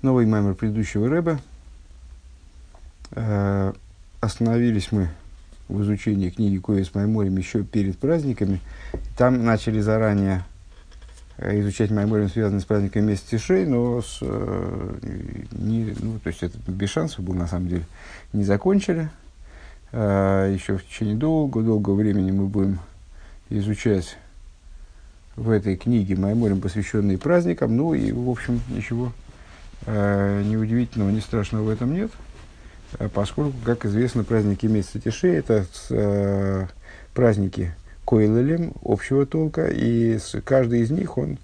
Новый маймер предыдущего рэба. Э, остановились мы в изучении книги Коис Майморим еще перед праздниками. Там начали заранее э, изучать Майморим, связанный с праздником месяца Тишей, но с, э, не, ну, то есть это без шансов был на самом деле. Не закончили. Э, еще в течение долгого, долгого времени мы будем изучать в этой книге Майморим, посвященные праздникам. Ну и, в общем, ничего Э, неудивительного, не страшного в этом нет, э, поскольку, как известно, праздники месяца Тиши – это э, праздники Койлелем общего толка, и с, каждый из них он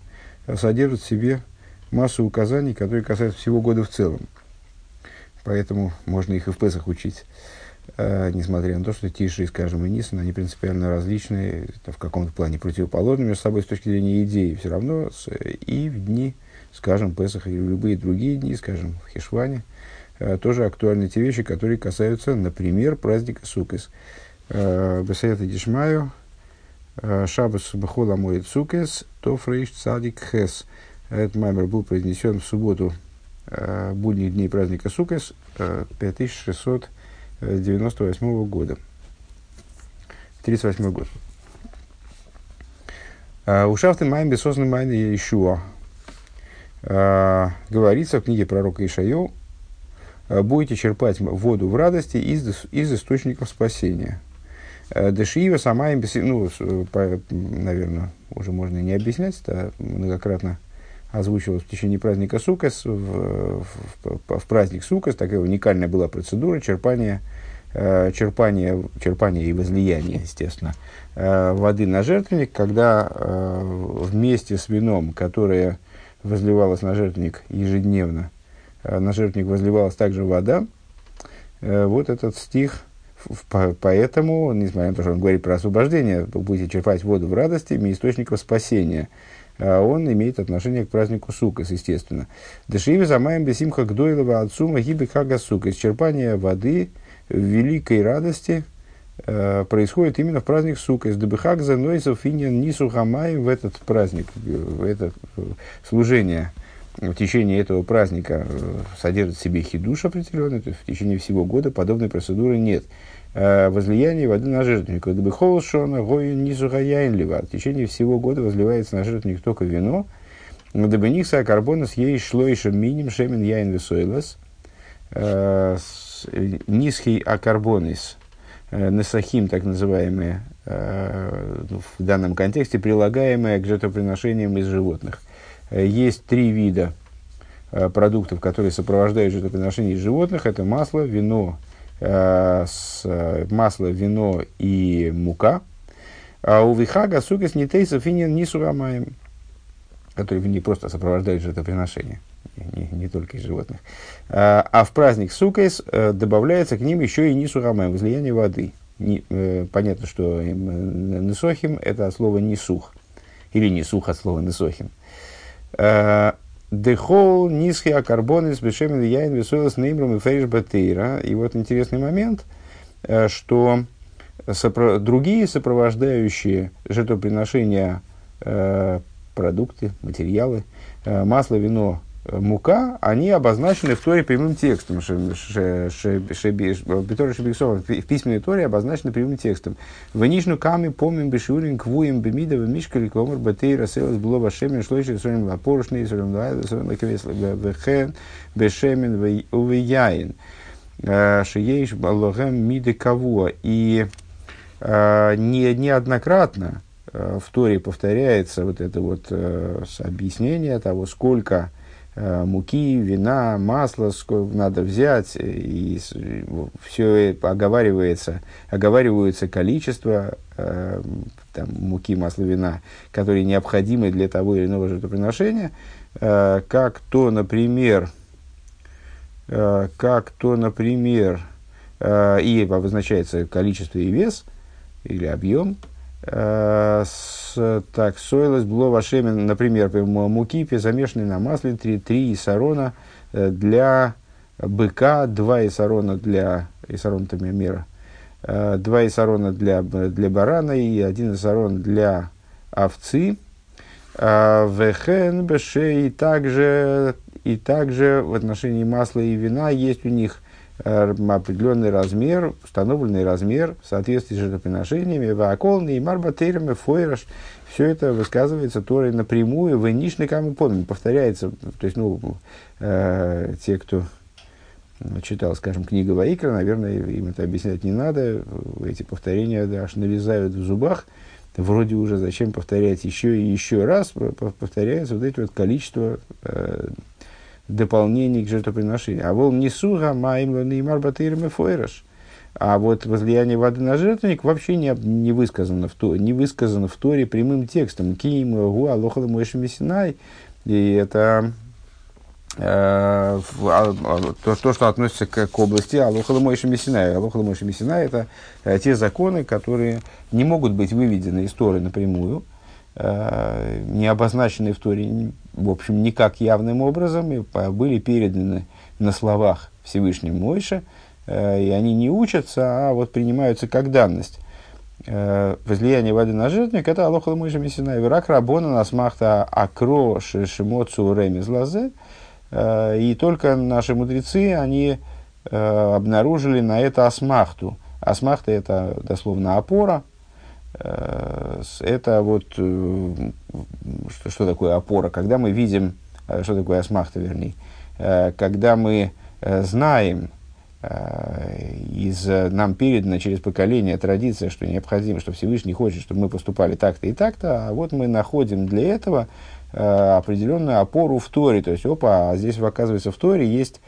содержит в себе массу указаний, которые касаются всего года в целом. Поэтому можно их и в Песах учить. Э, несмотря на то, что Тиши, скажем, и Нисан, они принципиально различные, в каком-то плане противоположны между собой с точки зрения идеи, все равно с, и в дни скажем, Песах или любые другие дни, скажем, в Хишване, э, тоже актуальны те вещи, которые касаются, например, праздника Сукес. Э, Бесаята Дишмаю, э, Шабас Бахола Моет Сукес, Тофрейш Цадик Хес. Этот маймер был произнесен в субботу будних дней праздника Сукес 5698 года. 38 год. У Шафты Майм Бесосный Майн Ишуа говорится в книге пророка Ишайо, «Э, будете черпать воду в радости из, из источников спасения. Э, Дешиева сама им, ну, наверное, уже можно и не объяснять, это многократно озвучивалось в течение праздника Сукас, в, в, в, праздник Сукас, такая уникальная была процедура черпания, э, черпания, черпания и возлияния, естественно, воды на жертвенник, когда вместе с вином, которое возливалась на жертвенник ежедневно, а на жертвенник возливалась также вода. Э, вот этот стих, поэтому, несмотря на то, что он говорит про освобождение, будете черпать воду в радости, источников спасения. А он имеет отношение к празднику Сукас, естественно. Дешиви замаем бесимха гдойлова отцума гиби хага сука. Исчерпание воды в великой радости происходит именно в праздник Сука. Из Дебехак за Нойсов Финьян Нису Хамай в этот праздник, в это э, служение в течение этого праздника э, содержит в себе хидуш определенный, то есть в течение всего года подобной процедуры нет. Э, возлияние воды на жертвенник. Дебехол Шона Гою Нису Хаяин В течение всего года возливается на жертвенник только вино. Дебеникса Карбонас ей шло еще миним шемен яин весойлас. Низкий акарбонис Э, насахим, так называемые, э, ну, в данном контексте прилагаемые к жертвоприношениям из животных. Э, есть три вида продуктов, которые сопровождают жертвоприношения из животных. Это масло, вино, масло, вино и мука. А у вихага сукас не тейсов финин не сурамаем, которые не просто сопровождают жертвоприношение не, не только из животных. А, а в праздник Сукайс э, добавляется к ним еще и нисурамай, возлияние воды. Не, э, понятно, что э, несохим это от слова нисух, или нисух от слова несохим. А, Дехол, нисхи, акарбонис, бешемин, яин, весуэлас, неймром и фейш батейра. И вот интересный момент, что сопро- другие сопровождающие жертвоприношения продукты, материалы, масло, вино, мука, они обозначены в Торе прямым текстом. В письменной Торе обозначены прямым текстом. В нижнюю каме помним бешурин квуем бемидова мишкали комар батейра селас было вашемен шлойши сорим лапорошный сорим сорим лакевес вехен бешемен увияин. Шиеиш лохем миды кавуа. И э, не, неоднократно э, в Торе повторяется вот это вот э, объяснение того, сколько Э, муки, вина, масла, сколько надо взять, и все оговаривается, оговаривается количество э, там, муки, масла, вина, которые необходимы для того или иного жертвоприношения, э, как то, например, э, как то, например, э, и обозначается количество и вес, или объем, Э, с, так, сойлось было вашемен, например, муки, замешанные на масле, 3, 3 исарона э, для быка, 2 исарона для исарон мера, 2 э, исарона для, для барана и 1 исарон для овцы. Вехен беше и также и также в отношении масла и вина есть у них э, определенный размер, установленный размер в соответствии с жертвоприношениями, ваколны и марбатерами, фойраш. Все это высказывается Торой напрямую, в нишникам и повторяется. То есть, ну, э, те, кто читал, скажем, книга Ваикра, наверное, им это объяснять не надо. Эти повторения да, аж навязают в зубах. Вроде уже зачем повторять еще и еще раз, повторяется вот эти вот количество э, дополнений к жертвоприношению. А вол не суга, маим неймар батырим и фойраш. А вот возлияние воды на жертвенник вообще не, не, высказано, в то, не высказано в Торе прямым текстом. Ким, гу, алохала мойши И это Э, а, а, то, то, что относится к, к области Алохала Мойши Мессинай. Алохала Мойши Мессинай – это э, те законы, которые не могут быть выведены из Торы напрямую, не обозначены в Торе, в общем, никак явным образом, и были переданы на словах Всевышним Мойше, и они не учатся, а вот принимаются как данность. Возлияние воды на жертвенник – это Алохала Мойши Мессинай. Враг Рабона насмахта акро шишимоцу ремез лазе – Э, и только наши мудрецы, они э, обнаружили на это асмахту. Асмахта – это дословно опора. Э, это вот, что, что такое опора? Когда мы видим, что такое асмахта, вернее, когда мы знаем, из, нам передана через поколение традиция, что необходимо, что Всевышний хочет, чтобы мы поступали так-то и так-то, а вот мы находим для этого э, определенную опору в Торе. То есть, опа, а здесь, оказывается, в Торе есть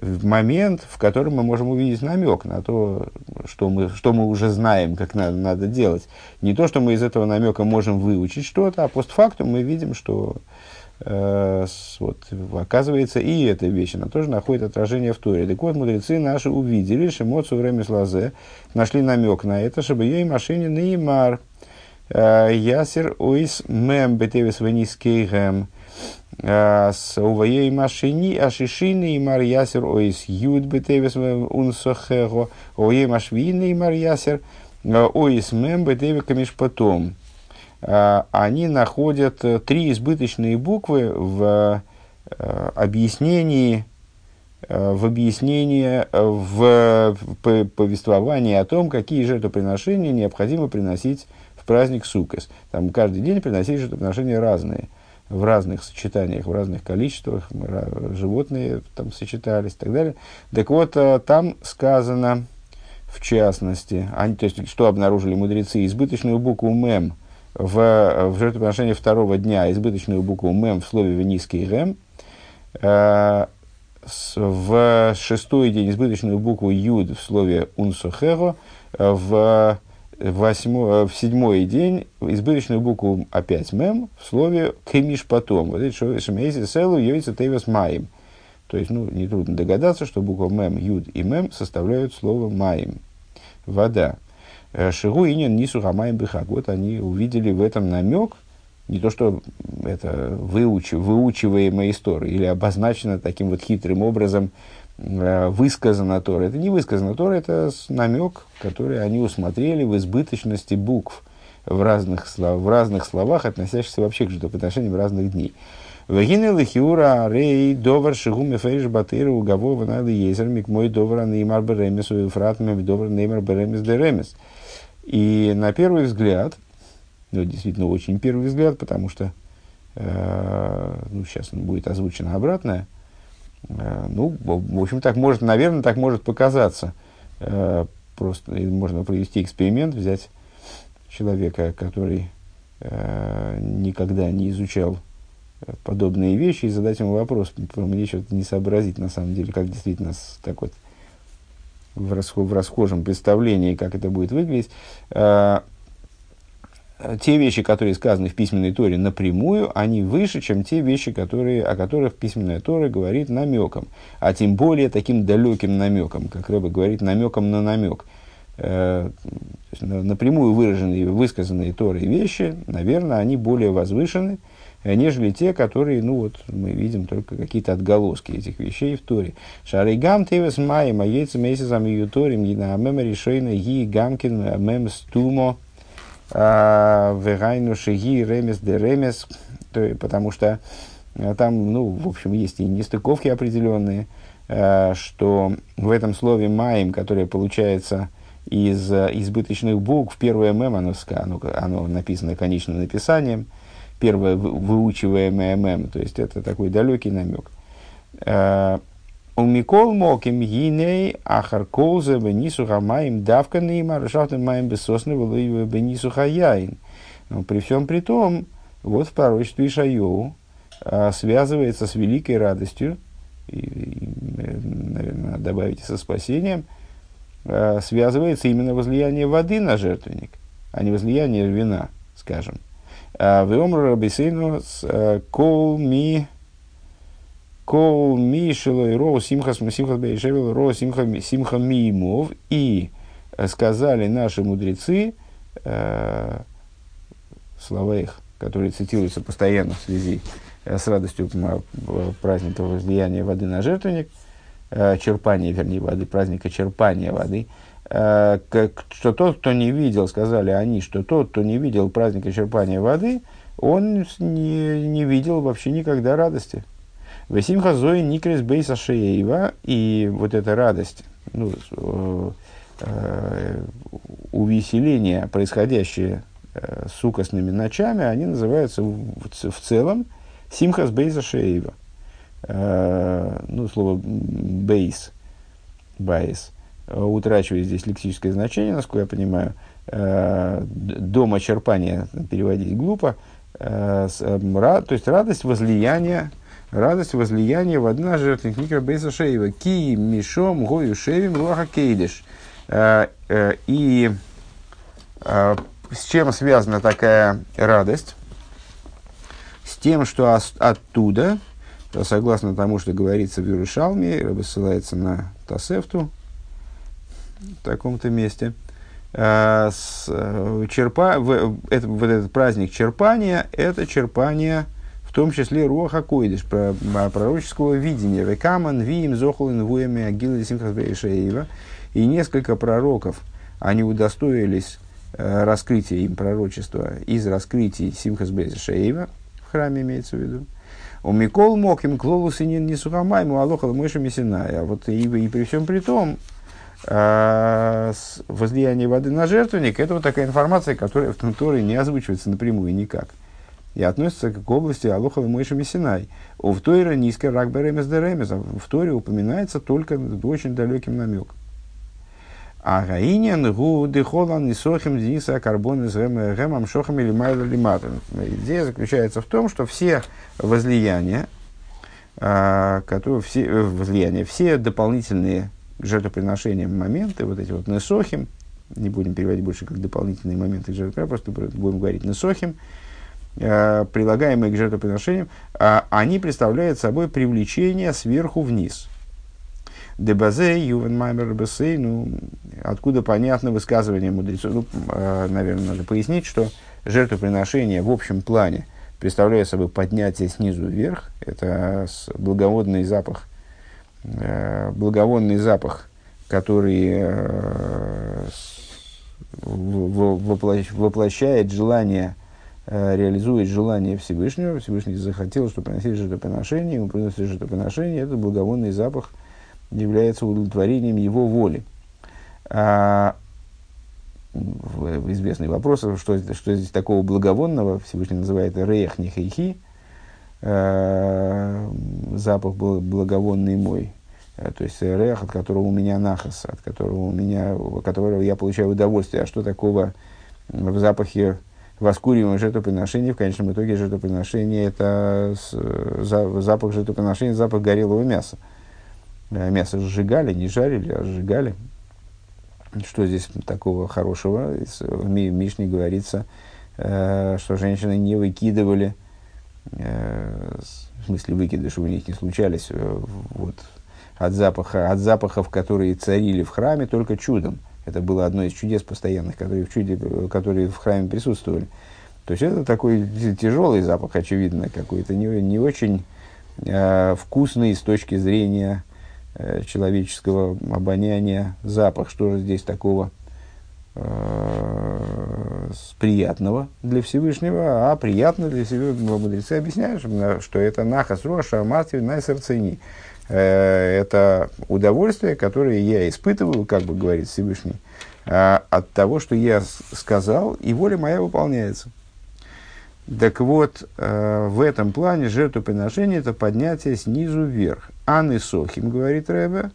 э, момент, в котором мы можем увидеть намек на то, что мы, что мы уже знаем, как надо, надо делать. Не то, что мы из этого намека можем выучить что-то, а постфактум мы видим, что э, вот, оказывается и эта вещь, она тоже находит отражение в Торе. Так вот, мудрецы наши увидели, шимоцу время слазе, нашли намек на это, чтобы ей машине неймар – Э, ясер ойс мем бетевис венискейгем. Э, с увоей машини ашишины и мар ясер ойс юд бетевис унсохего. Увоей машвины и мар ясер э, ойс мем бетевис камишпотом. Они находят три избыточные буквы в объяснении в объяснении, в повествовании о том, какие жертвоприношения необходимо приносить в праздник Сукас. Там каждый день приносили жертвоприношения разные, в разных сочетаниях, в разных количествах, животные там сочетались и так далее. Так вот, э, там сказано, в частности, они, то есть, что обнаружили мудрецы, избыточную букву «мем» в, в жертвоприношении второго дня, избыточную букву «мем» в слове «венийский рэм», э, в шестой день избыточную букву «юд» в слове «унсохеро», в восьмо, э, в седьмой день избыточную букву опять мем в слове кемиш потом. Вот это что шемейси селу йойца тейвес маим. То есть, ну, нетрудно догадаться, что буква мем, юд и мем составляют слово маим. Вода. Э, Шигу инин нису хамаем бихак. Вот они увидели в этом намек, не то, что это выуч, выучиваемая история или обозначено таким вот хитрым образом Э, высказано Тора. Это не высказано Тора, это намек, который они усмотрели в избыточности букв в разных, слов, в разных словах, относящихся вообще к жертвоприношениям разных дней. Вагины лихиура рей довар шигу мефериш батыру угавова надо езер мик мой довар неймар беремес уефрат мем довар неймар беремес деремес. И на первый взгляд, ну, действительно, очень первый взгляд, потому что э, ну, сейчас будет озвучено обратное, ну, в общем, так может, наверное, так может показаться. Э, просто можно провести эксперимент, взять человека, который э, никогда не изучал подобные вещи, и задать ему вопрос. Мне что-то не сообразить, на самом деле, как действительно так вот в, в расхожем представлении, как это будет выглядеть те вещи, которые сказаны в письменной Торе напрямую, они выше, чем те вещи, которые, о которых письменная Тора говорит намеком. А тем более таким далеким намеком, как Рэба говорит, намеком на намек. Э, напрямую выраженные, высказанные Торой вещи, наверное, они более возвышены, нежели те, которые, ну вот, мы видим только какие-то отголоски этих вещей в Торе. Шаригам тевес майем, а яйца месяцам и юторим, шейна ги гамкин мем стумо, Вегайну шиги ремес де ремес, потому что там, ну, в общем, есть и нестыковки определенные, что в этом слове «маем», которое получается из избыточных букв, первое «мем», оно, оно, оно написано конечным написанием, первое выучиваемое «мем», то есть это такой далекий намек. У Микол Моким Гиней Ахарколзе Бенису Хамаем Давка Нейма Рашафтен Маем Бесосны Бенису Хаяин. При всем при том, вот в пророчестве Ишайоу а, связывается с великой радостью, и, и, наверное, добавите со спасением, а, связывается именно возлияние воды на жертвенник, а не возлияние вина, скажем. А, в Омру Рабисейну кол ми Кол Мишела и Роу Симхас Симхас Бейшевел Роу Симха Миимов. И сказали наши мудрецы, э, слова их, которые цитируются постоянно в связи э, с радостью праздника возлияния воды на жертвенник, э, черпания, вернее, воды, праздника черпания воды, э, что тот, кто не видел, сказали они, что тот, кто не видел праздника черпания воды, он не, не видел вообще никогда радости. Весимха Зои Никрис Бейса Шееева, и вот эта радость, ну, э, э, увеселение, происходящее э, с суккосными ночами, они называются в, целом שמחת בית השואבה. Э, ну, слово בית, בית, утрачивает здесь лексическое значение, насколько я понимаю. Э, дома черпания переводить глупо. То есть радость возлияния радость возлияния воды на жертвенник נקרא בית השואבה. כי משם היו שואבים רוח הקודש. Э, э, и э, с чем связана такая радость? С тем, что оттуда, согласно тому, что говорится в Юрушалме, ссылается на Тасефту в таком-то месте, черпа, в, это, вот этот праздник черпания, это черпание – в том числе Руаха Койдыш, про, пророческого видения. Векаман, Виим, Зохлин, Вуями, Агилы, Симхасбейшеева. И несколько пророков, они удостоились э, раскрытия им пророчества из раскрытий Симхасбейшеева, в храме имеется в виду. У Микол мог им клолус и не сухомайму, алоха мыша месиная. Вот и, и при всем при том, э, возлияние воды на жертвенник, это вот такая информация, которая в Торе не озвучивается напрямую никак и относится к области Алохова Мойши Мессинай. В Тойре низкая рак Беремес Деремес. В Торе упоминается только очень далеким намеком. А Гаинин гу дехолан и сохим дениса карбон из гемам шохам или майла лиматом. Идея заключается в том, что все возлияния, а, которые все э, возлияния, все дополнительные жертвоприношения моменты, вот эти вот несохим, не будем переводить больше как дополнительные моменты жертвоприношения, просто будем говорить несохим, Э, прилагаемые к жертвоприношениям, э, они представляют собой привлечение сверху вниз. Дебазе, Ювен Маймер Бесей, ну, откуда понятно высказывание мудрецов. Ну, э, наверное, надо пояснить, что жертвоприношение в общем плане представляет собой поднятие снизу вверх. Это благоводный запах, благовонный запах, который воплощает желание Э, реализует желание Всевышнего. Всевышний захотел, чтобы приносили жертвоприношение, ему приносили жертвоприношение, этот благовонный запах является удовлетворением его воли. А, известный вопрос, что, что здесь такого благовонного, Всевышний называет рех нехайхи, э, запах был благовонный мой, э, то есть рех, от которого у меня нахас, от которого у меня, которого я получаю удовольствие. А что такого в запахе воскуриваем жертвоприношение, в конечном итоге жертвоприношение – это запах жертвоприношения, запах горелого мяса. Э, мясо сжигали, не жарили, а сжигали. Что здесь такого хорошего? В Мишне говорится, э, что женщины не выкидывали, э, в смысле выкидыши у них не случались, вот, от, запаха, от запахов, которые царили в храме, только чудом – это было одно из чудес постоянных, которые в, чуде, которые в храме присутствовали. То есть это такой тяжелый запах, очевидно, какой-то не, не очень э, вкусный с точки зрения э, человеческого обоняния запах. Что же здесь такого э, приятного для Всевышнего, а приятно для Всевышнего мудрецы объясняют, что это нахас роша матви найсерцени. Это удовольствие, которое я испытываю, как бы говорит Всевышний, от того, что я сказал, и воля моя выполняется. Так вот, э, в этом плане жертвоприношение – это поднятие снизу вверх. Анны Сохим, говорит Рэбе,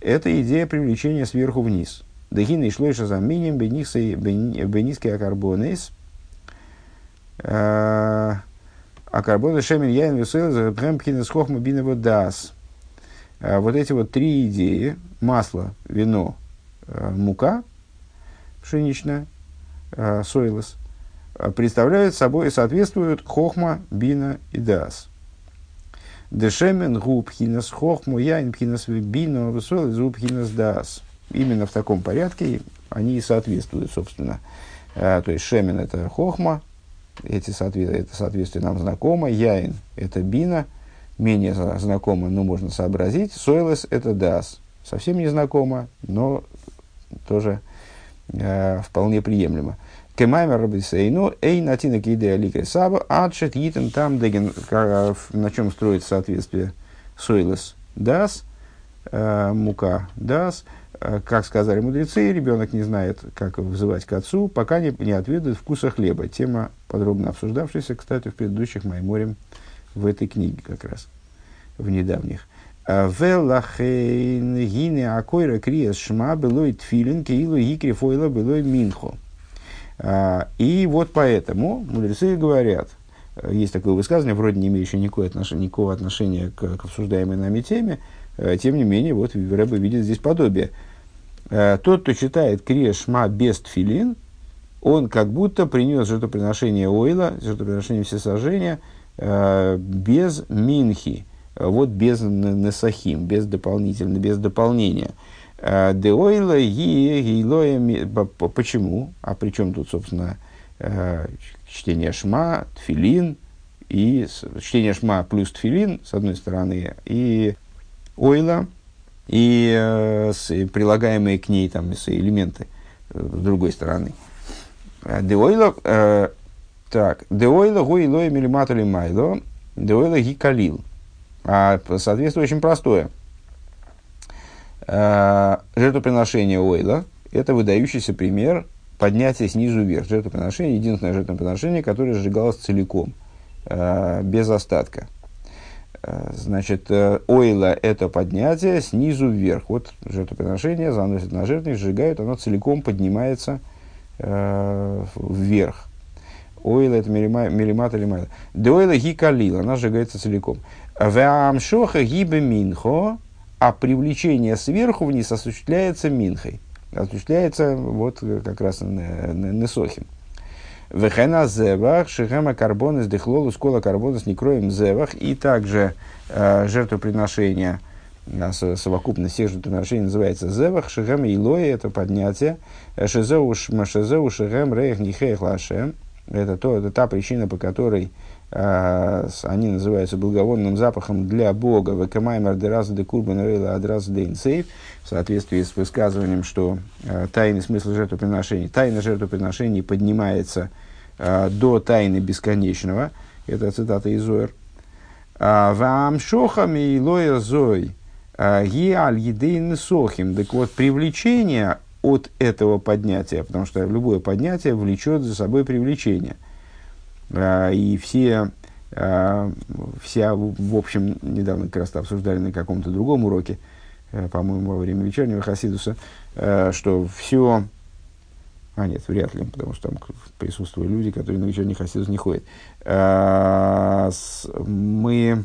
это идея привлечения сверху вниз. Дагина и шлойша за миним бениски акарбонейс. Э, акарбоны шемин яин весел за пхемпхинес хохма бинево дас. Э, вот эти вот три идеи – масло, вино, мука пшеничная, сойлос – Э, представляют собой и соответствуют хохма, бина и дас. Дешемен губ хинас хохму, яин хинас бина, из губ хинас дас. Именно в таком порядке они и соответствуют, собственно. А, то есть шемен это хохма, эти соответствия, это соответствие нам знакомо, яин это бина, менее знакомо, но можно сообразить, сойлес это дас. Совсем не знакомо, но тоже э, вполне приемлемо. Кемаймер Рабисейну, Эй Натина Киде Алика Саба, Адшет Йитен там Деген, на чем строится соответствие? Сойлес Дас, э, мука Дас, э, как сказали мудрецы, ребенок не знает, как вызывать к отцу, пока не, не отведает вкуса хлеба. Тема, подробно обсуждавшаяся, кстати, в предыдущих Майморем в этой книге как раз, в недавних. «Э, Велахейн гине акойра криес шма белой тфилин киилу гикри фойла белой минхо. А, и вот поэтому мудрецы говорят, э, есть такое высказывание, вроде не имеющее никакого отношения, никакого отношения к, к обсуждаемой нами теме, э, тем не менее, вот Рэбе видит здесь подобие. Э, тот, кто читает Крешма без тфилин, он как будто принес жертвоприношение ойла, жертвоприношение всесожжения, без минхи, вот без несахим, без дополнительно, без дополнения – Э, Деойла гейлоя... Почему? А при чем тут, собственно, э, чтение шма, тфилин, и чтение шма плюс тфилин, с одной стороны, и ойла, и, э, прилагаемые к ней там, элементы с другой стороны. Деойла, э, так, деойла гуилоя милиматули майло, деойла гикалил. А соответствие очень простое – Э, жертвоприношение Ойла – это выдающийся пример поднятия снизу вверх. Жертвоприношение – единственное жертвоприношение, которое сжигалось целиком, э, без остатка. Э, значит, ойла – это поднятие снизу вверх. Вот жертвоприношение заносят на жертвенник, сжигают, оно целиком поднимается вверх. Ойла – это милимат или майла. Деойла ги калил, она сжигается целиком. Веамшоха гибе минхо – а привлечение сверху вниз осуществляется минхой, осуществляется вот как раз несохим. Вехена зевах, шихема карбонес дехлолу, скола карбонес некроем зевах, и также э, жертвоприношение, э, совокупность всех жертвоприношений называется зевах, шихема илои, это поднятие, шизеу шизеу шихем рейх нихех лашем, это, то, это та причина, по которой они называются благовонным запахом для Бога. Векамаймер дераза де курбан рейла де. В соответствии с высказыванием, что э, тайный смысл жертвоприношений, тайна жертвоприношений поднимается э, до тайны бесконечного. Это цитата из Зоэр. Вам шохами и лоя зой. Ги аль едейн сохим. Так вот, привлечение от этого поднятия, потому что любое поднятие влечет за собой привлечение – а, и все, а, вся, в общем, недавно как раз обсуждали на каком-то другом уроке, э, по-моему, во время вечернего Хасидуса, э, что все... А нет, вряд ли, потому что там присутствуют люди, которые на вечерний Хасидус не ходят. А, мы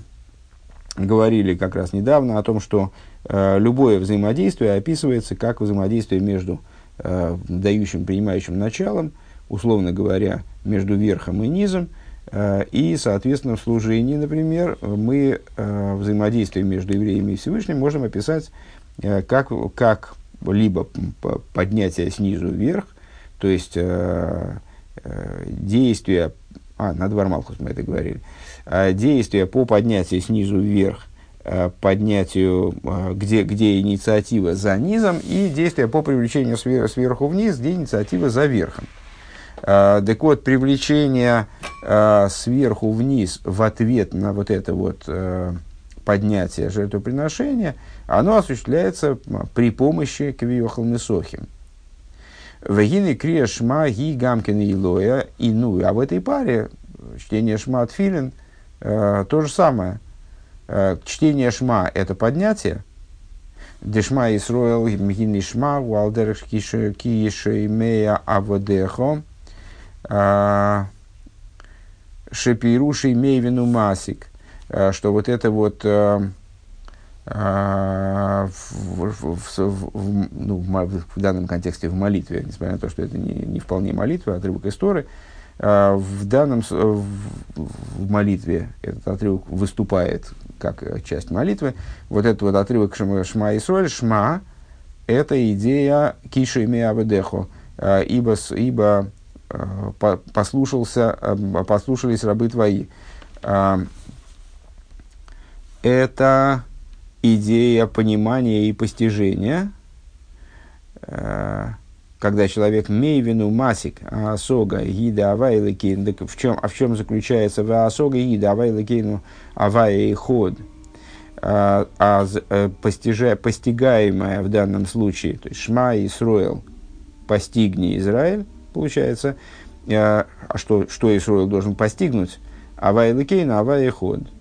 говорили как раз недавно о том, что э, любое взаимодействие описывается как взаимодействие между дающим, принимающим началом – условно говоря, между верхом и низом, э, и, соответственно, в служении, например, мы э, взаимодействие между евреями и Всевышним можем описать э, как, как либо поднятие снизу вверх, то есть действия, а, на Двармалхус мы это говорили, действия по поднятию снизу вверх, поднятию, где, где инициатива за низом, и действия по привлечению сверху вниз, где инициатива за верхом. Э, так вот, привлечение э, сверху вниз в ответ на вот это вот э, поднятие жертвоприношения, оно осуществляется при помощи квиохал месохим. Вегины крия шма ги гамкин и лоя. И ну, а в этой паре чтение шма от филин э, то же самое. Э, чтение шма – это поднятие. Дешма Исроэл Мгини Шма Уалдер Киеши Мея Аводехо Шепируши Мейвину Масик. Что вот это вот в, в, в, ну, в, данном контексте в молитве, несмотря на то, что это не, не вполне молитва, а отрывок истории, в данном в, молитве этот отрывок выступает как часть молитвы. Вот этот вот отрывок Шма, шма и Соль, Шма, это идея Киша и Аведехо, э, ибо, ибо послушался, послушались рабы твои. Это идея понимания и постижения, когда человек мейвину масик асога гида авайликейн, в чем, а в чем заключается в асога гида авайликейну авая и ход, а, а э, постижа, постигаемое в данном случае, то есть шма и сроил, постигни Израиль, получается, а, а что, что Исроил должен постигнуть? Авай ликейн, авай и ход –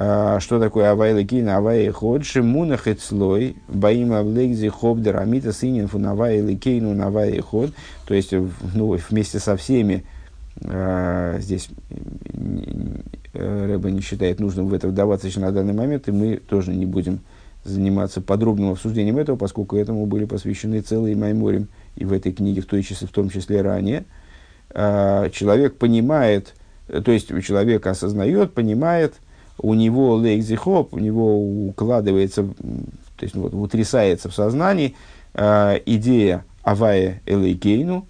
а, что такое авай лекина, авай ход, шимуна хецлой, баим авлегзи хобдер, амита синин фун авай лекейну навай ход, то есть ну, вместе со всеми, э, здесь Рэба не считает нужным в это вдаваться на данный момент, и мы тоже не будем заниматься подробным обсуждением этого, поскольку этому были посвящены целые майморим и в этой книге, в, той числе, в том числе ранее. Э, человек понимает, то есть человек осознает, понимает, у него лейкзихоп, у него укладывается, то есть вот, утрясается в сознании э, идея авая элейкейну,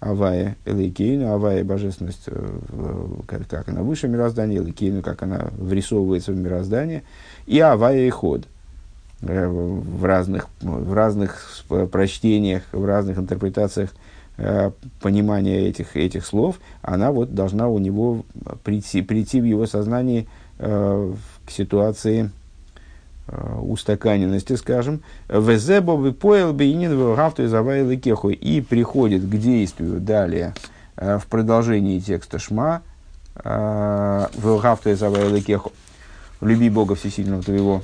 авая элейкейну, авая божественность, э, как, как она выше мироздания, элейкейну, как она врисовывается в мироздание, и авая и ход э, в разных, в разных прочтениях, в разных интерпретациях э, понимания этих, этих слов, она вот должна у него прийти, прийти в его сознании Э, к ситуации э, устаканенности, скажем, «Везебо поел бейнин вгавту из кеху» и приходит к действию далее э, в продолжении текста Шма «Вгавту из кеху» «Люби Бога Всесильного твоего».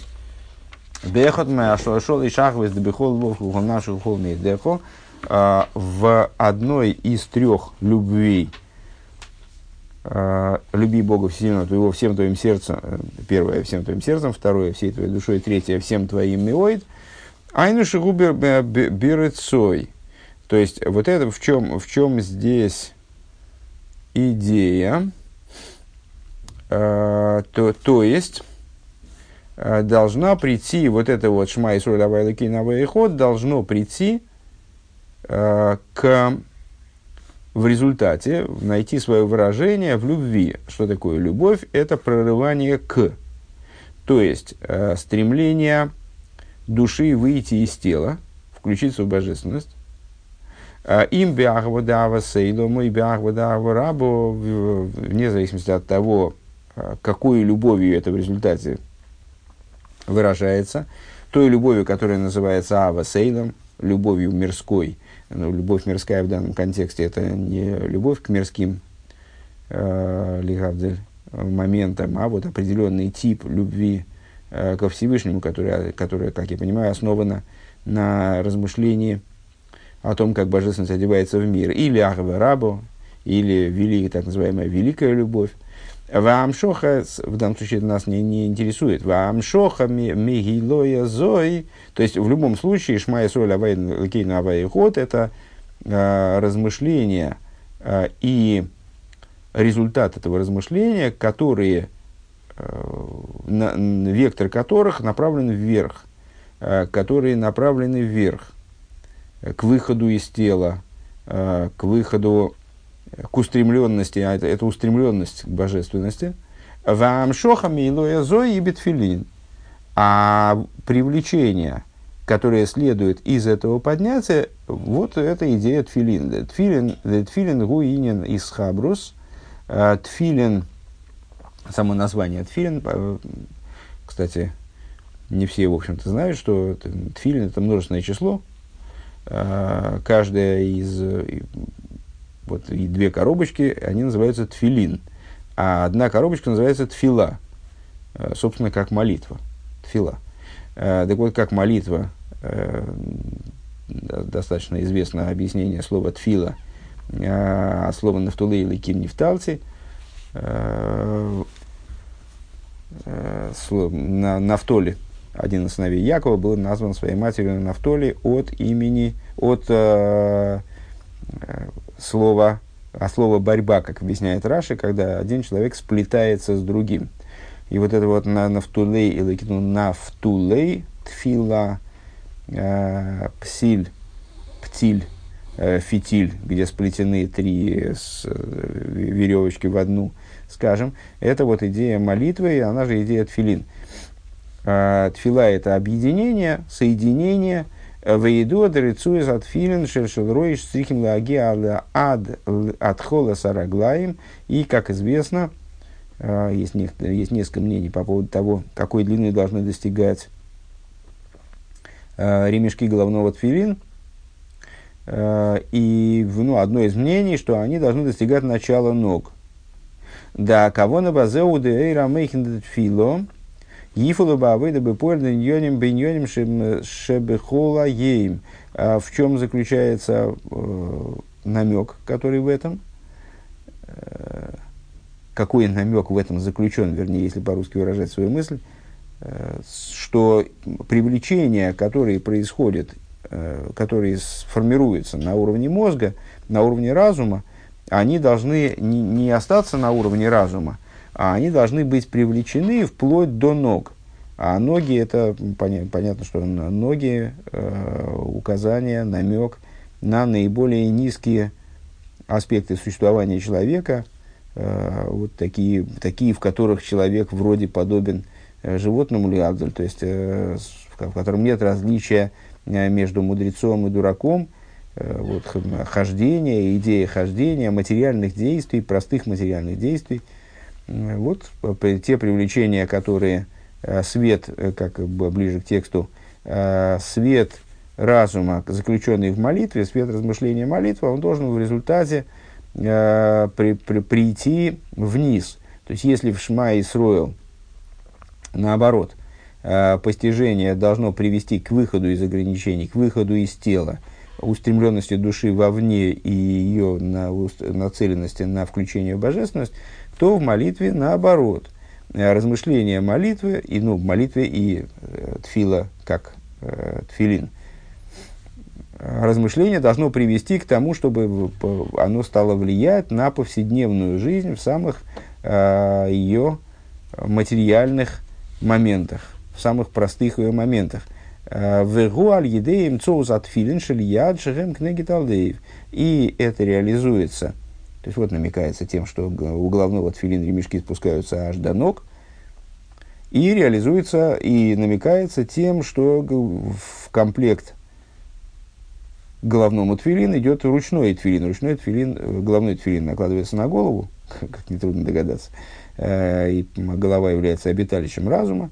Бехот ашошол и шахвес дебихол вовку нашу холный дехо в одной из трех любвей – а, люби Бога всесильного твоего всем твоим сердцем, э, первое, всем твоим сердцем, второе, всей твоей душой, третье, всем твоим миоид, айну шигубер берецой. То есть, вот это в чем, в чем здесь идея, э, то, то есть, должна прийти, вот это вот шма и соль давай лаки ход, должно прийти э, к в результате найти свое выражение в любви. Что такое любовь? Это прорывание к. То есть э, стремление души выйти из тела, включиться в божественность. Э, им биахвадава сейло, мой биахвадава рабу, вне зависимости от того, э, какой любовью это в результате выражается, той любовью, которая называется ава сейлом, любовью мирской – ну, любовь мирская в данном контексте это не любовь к мирским э, лигавдель, моментам, а вот определенный тип любви э, ко Всевышнему, которая, которая, как я понимаю, основана на размышлении о том, как божественность одевается в мир. Или Ахва Рабу, или вели, так называемая великая любовь. Ваамшоха, в данном случае это нас не, не интересует, Ваамшоха мегилоя зой, то есть в любом случае Шмая Соль Авайн Лакейна Авай Ход это э, размышления э, и результат этого размышления, которые, э, на, вектор которых направлен вверх, э, которые направлены вверх, к выходу из тела, э, к выходу к устремленности, а это, это устремленность к божественности. Вам шохами илоя зои и битфилин. А привлечение, которое следует из этого поднятия, Вот это идея тфилин. Тфилин, тфилин гуинин из хабрус. Э, тфилин, само название тфилин, кстати, не все, в общем-то, знают, что тфилин – это множественное число. Э, каждая из, вот и две коробочки, они называются тфилин. А одна коробочка называется тфила, собственно, как молитва. Тфила. Так вот, как молитва достаточно известно объяснение слова тфила а слова нафтулы или ким нефталти. Э, э, на, Нафтоли, один из сыновей Якова, был назван своей матерью Нафтоли от имени, от э, э, слова, а слово борьба, как объясняет Раши, когда один человек сплетается с другим. И вот это вот на нафтулей или ну, нафтулей, тфила, э, псиль, птиль, э, фитиль, где сплетены три с, э, веревочки в одну, скажем, это вот идея молитвы, она же идея тфилин. Э, тфила – это объединение, соединение, Вейду адрецуез от филин шершелроиш стрихим лаги ад от хола сараглаем. И, как известно, э, есть, есть несколько мнений по поводу того, какой длины должны достигать Э, ремешки головного тфилин. Э, и ну, одно из мнений, что они должны достигать начала ног. Да, кого на базеу де эйра мейхин тфило, Ифулу бавыда бы польден йоним беньоним шебехола ейм. А в чем заключается э, намек, который в этом? Э, какой намек в этом заключен, вернее, если по-русски выражать свою мысль? что привлечения, которые происходят, э, которые сформируются на уровне мозга, на уровне разума, они должны не остаться на уровне разума, а они должны быть привлечены вплоть до ног. А ноги это понятно, что ноги э, указание, намек на наиболее низкие аспекты существования человека, э, вот такие, такие, в которых человек вроде подобен Э, животному лиабдаль, то есть э, в котором нет различия э, между мудрецом и дураком, вот, хождение, идея хождения, материальных действий, простых материальных действий. Вот те привлечения, которые свет, как ближе к тексту, свет разума, заключенный в молитве, свет размышления молитвы, он должен в результате при, при, прийти вниз. То есть, если в Шма Исроил Наоборот, э, постижение должно привести к выходу из ограничений, к выходу из тела, устремленности души вовне и ее на, нацеленности на включение в божественность, то в молитве наоборот. Э, размышление молитвы, и, ну, молитве и э, тфила, как э, тфилин, размышление должно привести к тому, чтобы оно стало влиять на повседневную жизнь в самых э, ее материальных моментах, в самых простых ее моментах. Э. И это реализуется, то есть вот намекается тем, что у головного тфилин ремешки спускаются аж до ног, и реализуется, и намекается тем, что в комплект головному тфилин идет ручной тфилин. Ручной тфилин, э, головной тфилин накладывается на голову, как нетрудно догадаться, Э, и голова является обиталищем разума,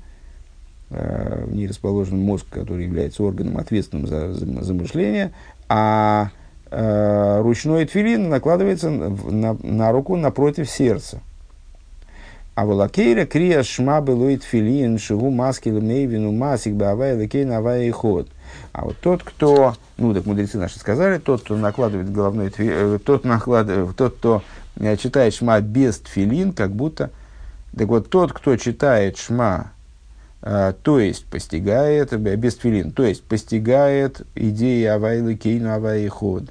э, в ней расположен мозг, который является органом, ответственным за, за, за мышление, а ручной твилин накладывается на, на руку напротив сердца. А волакейра крия шма белуй тфилин шигу маски лмейвину масик бавай лекей навай ход. А вот тот, кто, ну так мудрецы наши сказали, тот, кто накладывает головной твилин, тот, накладывает, тот, кто читает шма без тфилин, как будто... Так вот, тот, кто читает шма, э, то есть постигает, без тфилин, то есть постигает идеи авайлы кейну авай ход.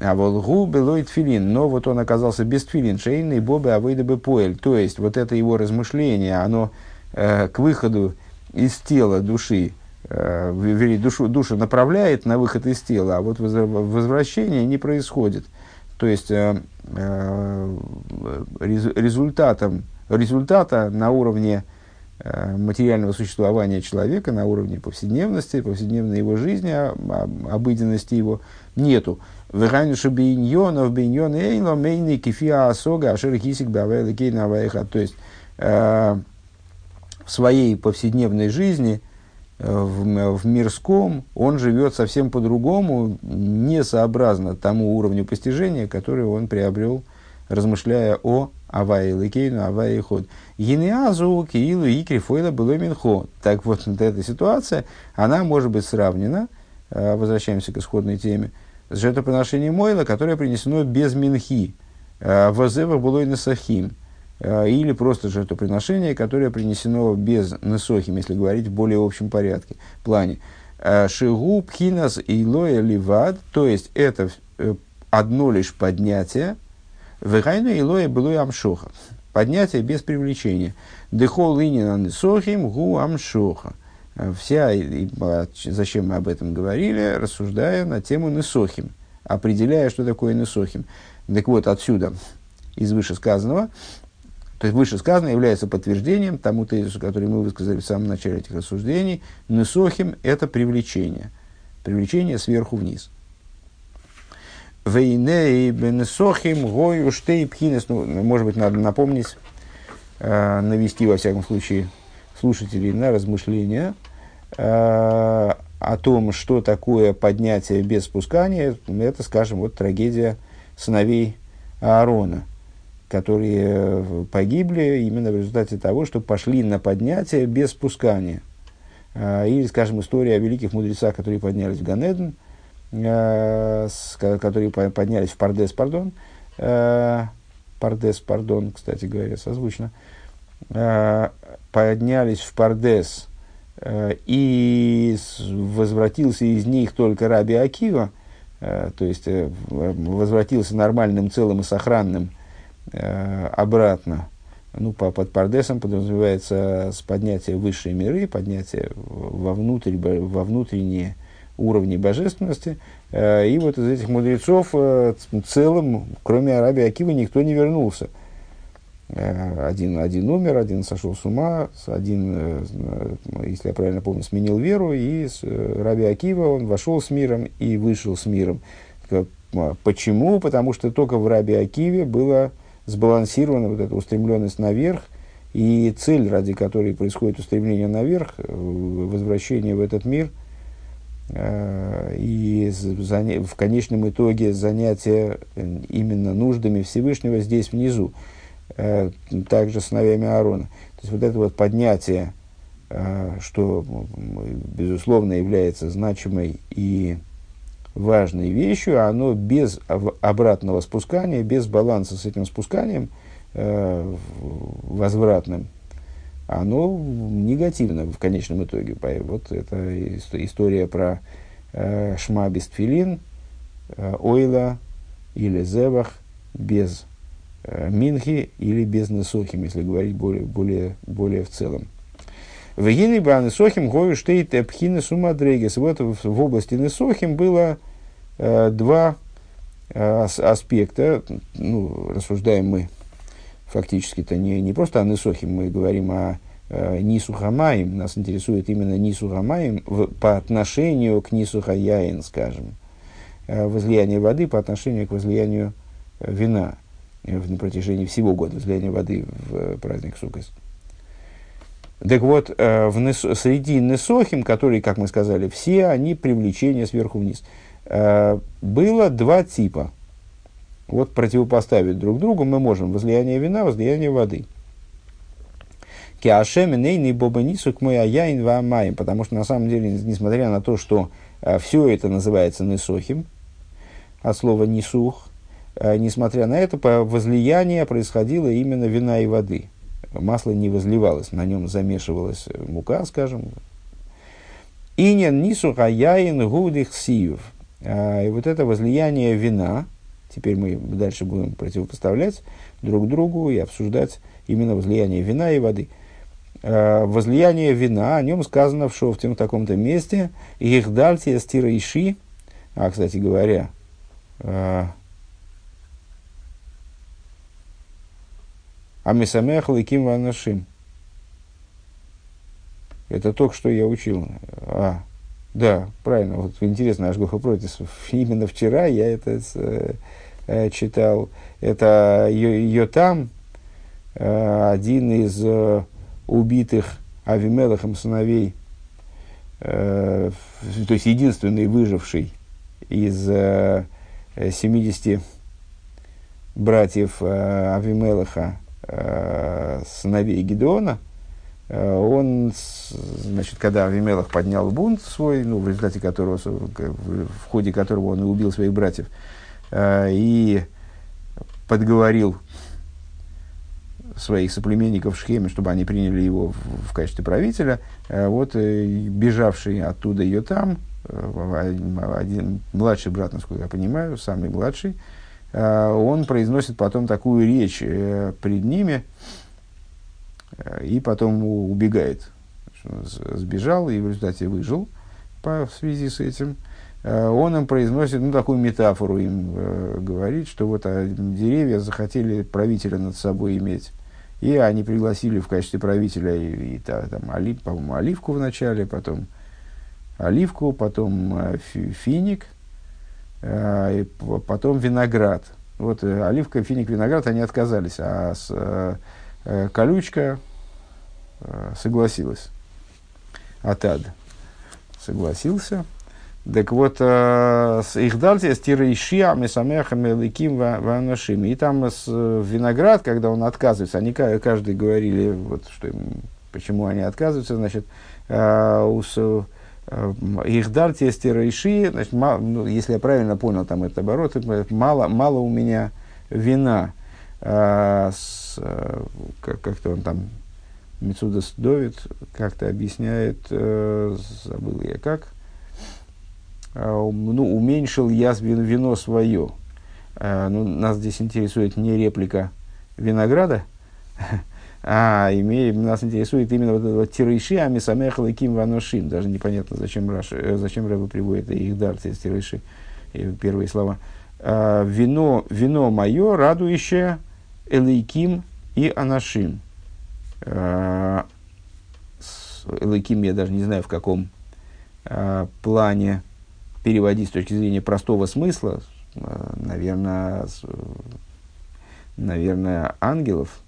А волгу белой тфилин, но вот он оказался без тфилин, шейный бобы авойда бы поэль. То есть, вот это его размышление, оно э, к выходу из тела души, э, душу, душу направляет на выход из тела, а вот возвращение не происходит. То есть, э, э, результатом результата на уровне э, материального существования человека на уровне повседневности, повседневной его жизни, а, а, обыденности его нету. Вехайнушу бейньонов, бейньон эйло, мейни кефиа асога, ашер хисик бавэла кейна То есть, э, в своей повседневной жизни, э, в, в мирском, он живет совсем по-другому, несообразно тому уровню постижения, который он приобрел, размышляя о Авай Ликейну, Авай Ход. Гинеазу, Киилу и Крифойла было Минхо. Так вот, вот эта ситуация, она может быть сравнена, э, возвращаемся к исходной теме, с жертвоприношением Мойла, которое принесено без Минхи. Э, Вазева было и Насахим. Э, или просто жертвоприношение, которое принесено без Насохим, если говорить в более общем порядке, плане. Шигу, Пхинас и Лоя Ливад, то есть это одно лишь поднятие, Вегайну илоя было амшоха. Поднятие без привлечения. Дехол инина несохим гу амшоха. Вся, и, зачем мы об этом говорили, рассуждая на тему несохим, определяя, что такое несохим. Так вот, отсюда, из вышесказанного, то есть вышесказанное является подтверждением тому тезису, который мы высказали в самом начале этих рассуждений. Несохим – это привлечение. Привлечение сверху вниз – Вейней бенесохим гою штей пхинес. Ну, может быть, надо напомнить, э, навести, во всяком случае, слушателей на размышления э, о том, что такое поднятие без спускания. Это, скажем, вот трагедия сыновей Аарона, которые погибли именно в результате того, что пошли на поднятие без спускания. Э, или, скажем, история о великих мудрецах, которые поднялись в Ганеден – Э, которые поднялись в Пардес, пардон, э, Пардес, пардон, кстати говоря, созвучно, э, поднялись в Пардес, и возвратился из них только Раби Акива, то есть возвратился нормальным, целым и сохранным обратно. Ну, по, под Пардесом подразумевается с поднятия высшие миры, поднятие вовнутрь, во внутренние уровней божественности. Э, и вот из этих мудрецов э, целым, кроме Арабии Акива, никто не вернулся. Э, один, один умер, один сошел с ума, один, если я правильно помню, сменил веру, и Раби Акива он вошел с миром и вышел с миром. Почему? Потому что только в Раби Акиве было сбалансирована вот эта устремленность наверх, и цель, ради которой происходит устремление наверх, возвращение в этот мир – Э, и в конечном итоге занятие э, именно нуждами Всевышнего здесь внизу, э, также сыновьями Аарона. То есть вот это вот поднятие, что, безусловно, является значимой и важной вещью, оно без обратного спускания, без баланса с этим спусканием возвратным, оно негативно в конечном итоге. Вот это история про э, шма без тфилин, э, ойла или зевах без э, минхи или без несохим, если говорить более, более, более в целом. В Гине Несохим Гою штейт Пхины Сумадрегес. Вот в, области Несохим было э, два э, аспекта. Ну, рассуждаем мы фактически-то не, не просто о Несохим, мы говорим о э, Нисухамаем, нас интересует именно Нисухамаем в, по отношению к Нисухаяин, скажем, э, возлияние воды по отношению к возлиянию э, вина э, на протяжении всего года, возлияние воды в э, праздник Сукас. Так вот, э, в нес, среди Несохим, которые, как мы сказали, все они привлечения сверху вниз, было два типа – вот противопоставить друг другу мы можем возлияние вина, возлияние воды. Киашем нейный бобанису к мой аяин вамаем, потому что на самом деле, несмотря на то, что все это называется несохим, от слова несух, несмотря на это, возлияние происходило именно вина и воды. Масло не возливалось, на нем замешивалась мука, скажем. Инен нисух аяин гудих сиев. Э, и вот это возлияние вина – Теперь мы дальше будем противопоставлять друг другу и обсуждать именно возлияние вина и воды. Э, возлияние вина, о нем сказано в Шофте в таком-то месте. Их дальте стира. А, кстати говоря, э, Амисамех ликим ванашим. Это только что я учил. А, да, правильно. Вот интересно, Ашгоха Протис. Именно вчера я это э, читал. Это Йотам, э, один из э, убитых Авимелахом сыновей, э, то есть единственный выживший из э, 70 братьев э, Авимелаха, э, сыновей Гедеона, э, он, значит, когда Авимелах поднял бунт свой, ну, в результате которого, в ходе которого он и убил своих братьев, э, и подговорил своих соплеменников в Шхеме, чтобы они приняли его в, в качестве правителя. Э, вот э, бежавший оттуда ее там, э, один младший брат, насколько я понимаю, самый младший, он произносит потом такую речь пред ними и потом убегает. Сбежал и в результате выжил по, в связи с этим. Он им произносит ну, такую метафору, им э, говорит, что вот а, деревья захотели правителя над собой иметь. И они пригласили в качестве правителя и, и та, там, олив, по-моему, оливку вначале, потом оливку, потом э, финик, э, и потом виноград. Вот э, оливка, финик, виноград они отказались, а с, э, э колючка э, согласилась. Атад согласился. Так вот, э, с их дальше с тирейшия, месамехами, ликим, ваношими. И там с, виноград, когда он отказывается, они каждый говорили, вот, что им, почему они отказываются, значит, э, у их дар тирейши, значит, мало, ну, если я правильно понял там этот оборот, мало, мало у меня вина. А, с, как, как-то он там Мецудас Довид как-то объясняет, забыл я как, а, ну, уменьшил я вино, свое. А, ну, нас здесь интересует не реплика винограда, а имеем, нас интересует именно вот этот тирейши, а мисамех леким ваношим. Даже непонятно, зачем, Раш, э, зачем Рэба приводит их дар, тирейши, первые слова. А, вино, вино мое, радующее элейким и анашим. Элейким я даже не знаю в каком плане переводить с точки зрения простого смысла, наверное, наверное, ангелов.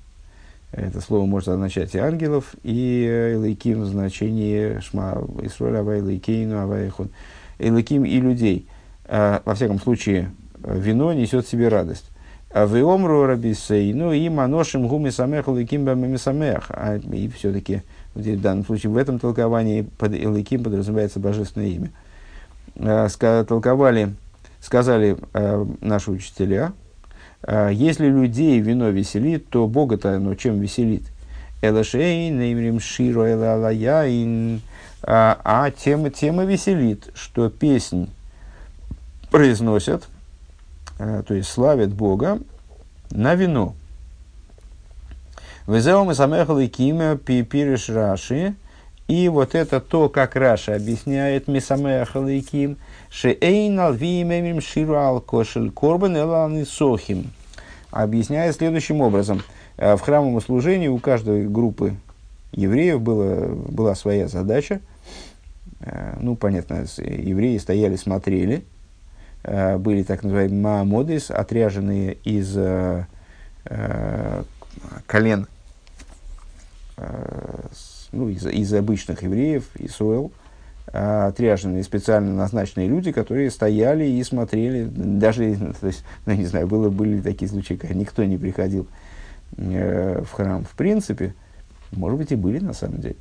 Это слово может означать и ангелов, и Элейким в значении Шма Исруэль Ава Элейкейну Ава Эхун. И людей. Э, во всяком случае, вино несет в себе радость. А в Иомру Рабисей, ну и Маношим Гуми Самех Элейким Бамами Самех. А, и все-таки в данном случае в этом толковании под Элейким подразумевается божественное имя. Э, толковали, сказали э, наши учителя, э, если людей вино веселит, то Бога-то оно чем веселит? Элашейн, Широ, Элалаяин, а тема, тема веселит, что песнь произносят, то есть славят Бога на вино. Везеум и самехал и кима раши, и вот это то, как Раша объясняет Мисамея Халайким, Шеэйн алвиемемим ширу алкошель корбан сохим. Объясняет следующим образом. Э, в храмовом служении у каждой группы евреев было, была своя задача. Э, ну, понятно, евреи стояли, смотрели. Э, были так называемые маамодис, отряженные из колен ну, из, из обычных евреев, Исуэл, а, отряженные специально назначенные люди, которые стояли и смотрели, даже, то есть, ну, не знаю, было, были такие случаи, когда никто не приходил э, в храм в принципе, может быть, и были на самом деле,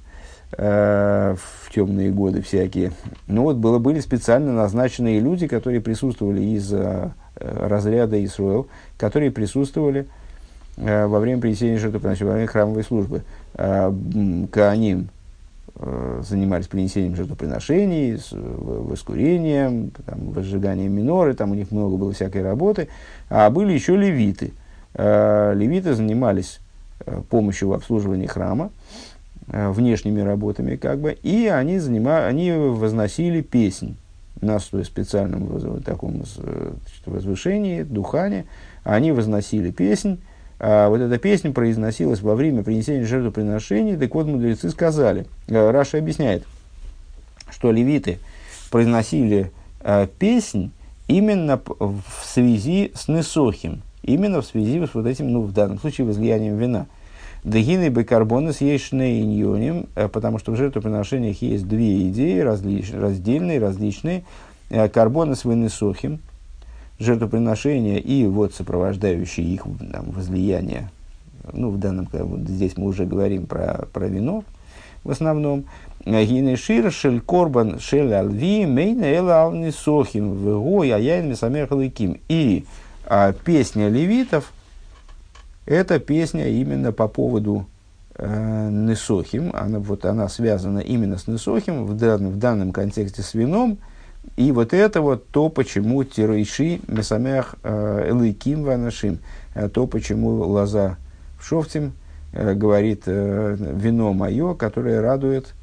э, в темные годы всякие. Но вот было, были специально назначенные люди, которые присутствовали из э, разряда Исруэл, которые присутствовали э, во время принесения жертвоприношения, во время храмовой службы. Э, Кааним э, занимались принесением жертвоприношений, с, воскурением, там, возжиганием миноры, там у них много было всякой работы. А были еще левиты. Э, левиты занимались помощью в обслуживании храма, внешними работами как бы, и они, занима, они возносили песнь на специальном таком возвышении, духане, они возносили песнь, вот эта песня произносилась во время принесения жертвоприношений, так вот мудрецы сказали, а, Раша объясняет, что левиты произносили а, песнь именно в связи с Несохим, именно в связи с вот этим, ну, в данном случае, возлиянием вина. Дагины бекарбоны с иньоним, потому что в жертвоприношениях есть две идеи, различ, раздельные, различные. Карбоны с вынесохим, жертвоприношения и вот сопровождающие их там, возлияние, ну, в данном, вот здесь мы уже говорим про, про вино в основном, Гинешир шель корбан шель альви мейна эла ални сохим вего яяин мисамех лыким. И а, песня левитов – это песня именно по поводу э, Несохим, она, вот, она связана именно с Несохим, в данном, в данном контексте с вином – и вот это вот то, почему тирейши месамях э, элейким ванашим, э, то, почему лоза в шофтим э, говорит вино мое, которое радует,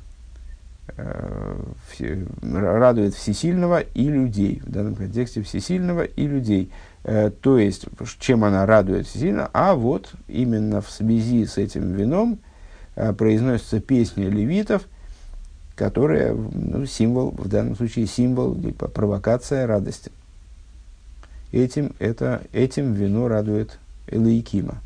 радует всесильного и людей. В данном контексте всесильного и людей. То есть, чем она радует всесильно? А вот именно в связи с этим вином произносится песня левитов – которая ну, символ, в данном случае символ, либо провокация радости. Этим, это, этим вино радует Элейкима.